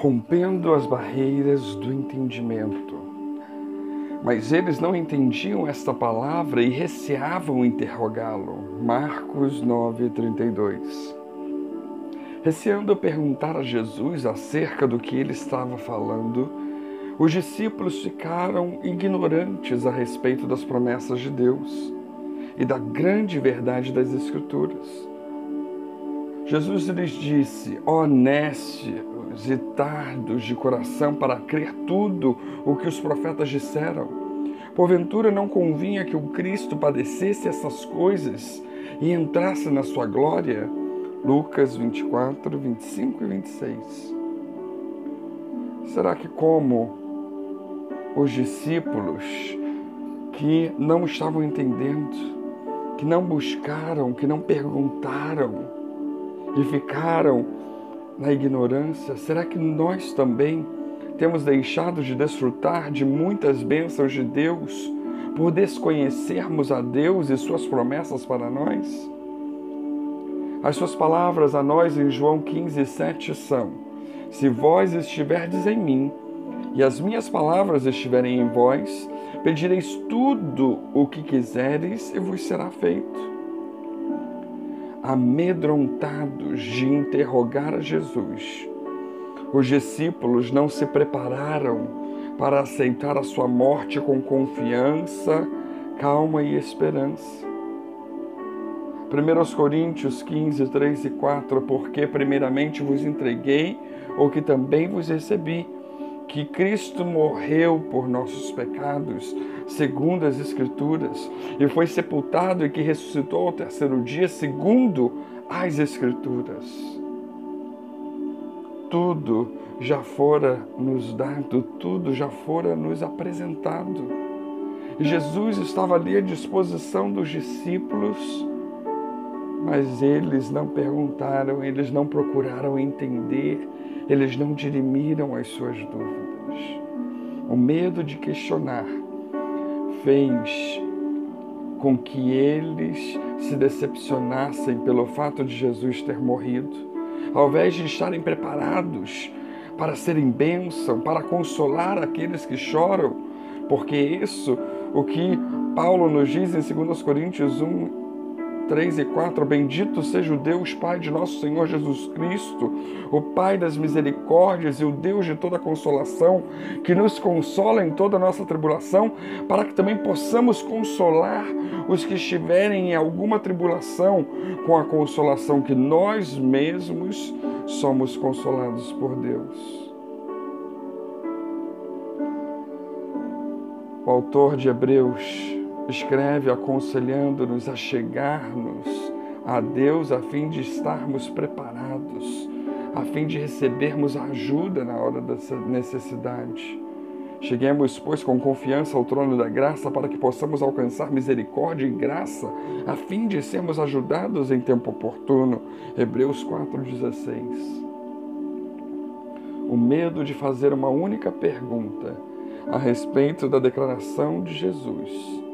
rompendo as barreiras do entendimento. Mas eles não entendiam esta palavra e receavam interrogá-lo. Marcos 9:32. Receando perguntar a Jesus acerca do que ele estava falando, os discípulos ficaram ignorantes a respeito das promessas de Deus e da grande verdade das Escrituras. Jesus lhes disse: honestos e tardos de coração para crer tudo o que os profetas disseram. Porventura não convinha que o Cristo padecesse essas coisas e entrasse na sua glória? Lucas 24, 25 e 26. Será que, como os discípulos que não estavam entendendo, que não buscaram, que não perguntaram, e ficaram na ignorância, será que nós também temos deixado de desfrutar de muitas bênçãos de Deus por desconhecermos a Deus e suas promessas para nós? As suas palavras a nós em João 15, 7 são: Se vós estiverdes em mim e as minhas palavras estiverem em vós, pedireis tudo o que quiseres e vos será feito amedrontados de interrogar a Jesus. Os discípulos não se prepararam para aceitar a sua morte com confiança, calma e esperança. 1 Coríntios 15, 3 e 4, porque primeiramente vos entreguei o que também vos recebi, que Cristo morreu por nossos pecados, segundo as Escrituras, e foi sepultado e que ressuscitou ao terceiro dia, segundo as Escrituras. Tudo já fora nos dado, tudo já fora nos apresentado. Jesus estava ali à disposição dos discípulos, mas eles não perguntaram, eles não procuraram entender, eles não dirimiram as suas dúvidas. O medo de questionar fez com que eles se decepcionassem pelo fato de Jesus ter morrido, ao invés de estarem preparados para serem bênção, para consolar aqueles que choram, porque isso, o que Paulo nos diz em 2 Coríntios 1, 3 e 4, bendito seja o Deus Pai de nosso Senhor Jesus Cristo, o Pai das misericórdias e o Deus de toda consolação, que nos consola em toda a nossa tribulação, para que também possamos consolar os que estiverem em alguma tribulação com a consolação que nós mesmos somos consolados por Deus. O autor de Hebreus escreve aconselhando-nos a chegar-nos a Deus a fim de estarmos preparados, a fim de recebermos ajuda na hora dessa necessidade. Cheguemos, pois, com confiança ao trono da graça para que possamos alcançar misericórdia e graça, a fim de sermos ajudados em tempo oportuno. Hebreus 4,16. O medo de fazer uma única pergunta a respeito da declaração de Jesus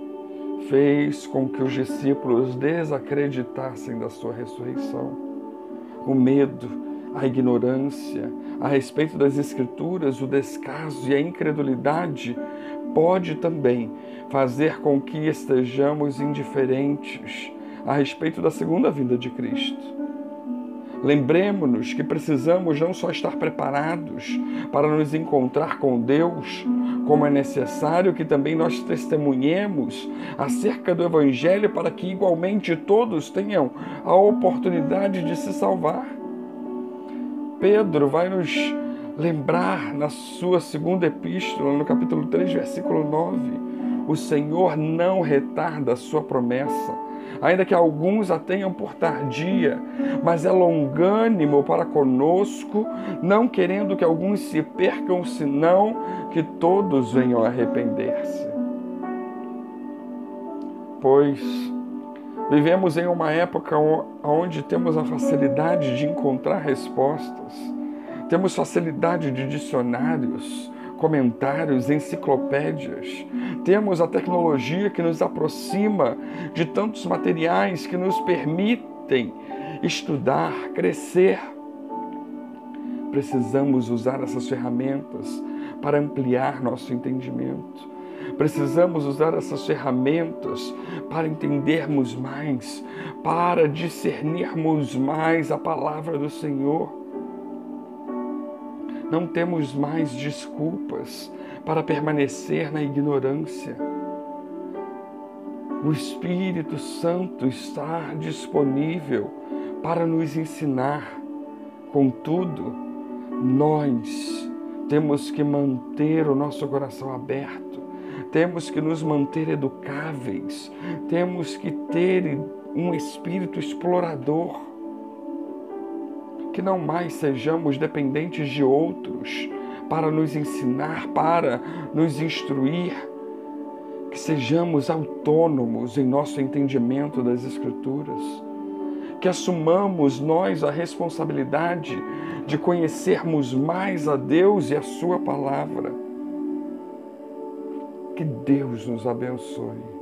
fez com que os discípulos desacreditassem da sua ressurreição. O medo, a ignorância a respeito das Escrituras, o descaso e a incredulidade pode também fazer com que estejamos indiferentes a respeito da segunda vinda de Cristo. Lembremos-nos que precisamos não só estar preparados para nos encontrar com Deus, como é necessário que também nós testemunhemos acerca do Evangelho para que igualmente todos tenham a oportunidade de se salvar. Pedro vai nos lembrar na sua segunda epístola, no capítulo 3, versículo 9: o Senhor não retarda a sua promessa ainda que alguns a tenham por tardia, mas é longânimo para conosco, não querendo que alguns se percam, senão que todos venham arrepender-se. Pois vivemos em uma época onde temos a facilidade de encontrar respostas, temos facilidade de dicionários, comentários, enciclopédias. Temos a tecnologia que nos aproxima de tantos materiais que nos permitem estudar, crescer. precisamos usar essas ferramentas para ampliar nosso entendimento. Precisamos usar essas ferramentas para entendermos mais, para discernirmos mais a palavra do Senhor. Não temos mais desculpas para permanecer na ignorância. O Espírito Santo está disponível para nos ensinar. Contudo, nós temos que manter o nosso coração aberto, temos que nos manter educáveis, temos que ter um espírito explorador. Que não mais sejamos dependentes de outros para nos ensinar, para nos instruir, que sejamos autônomos em nosso entendimento das Escrituras, que assumamos nós a responsabilidade de conhecermos mais a Deus e a Sua palavra. Que Deus nos abençoe.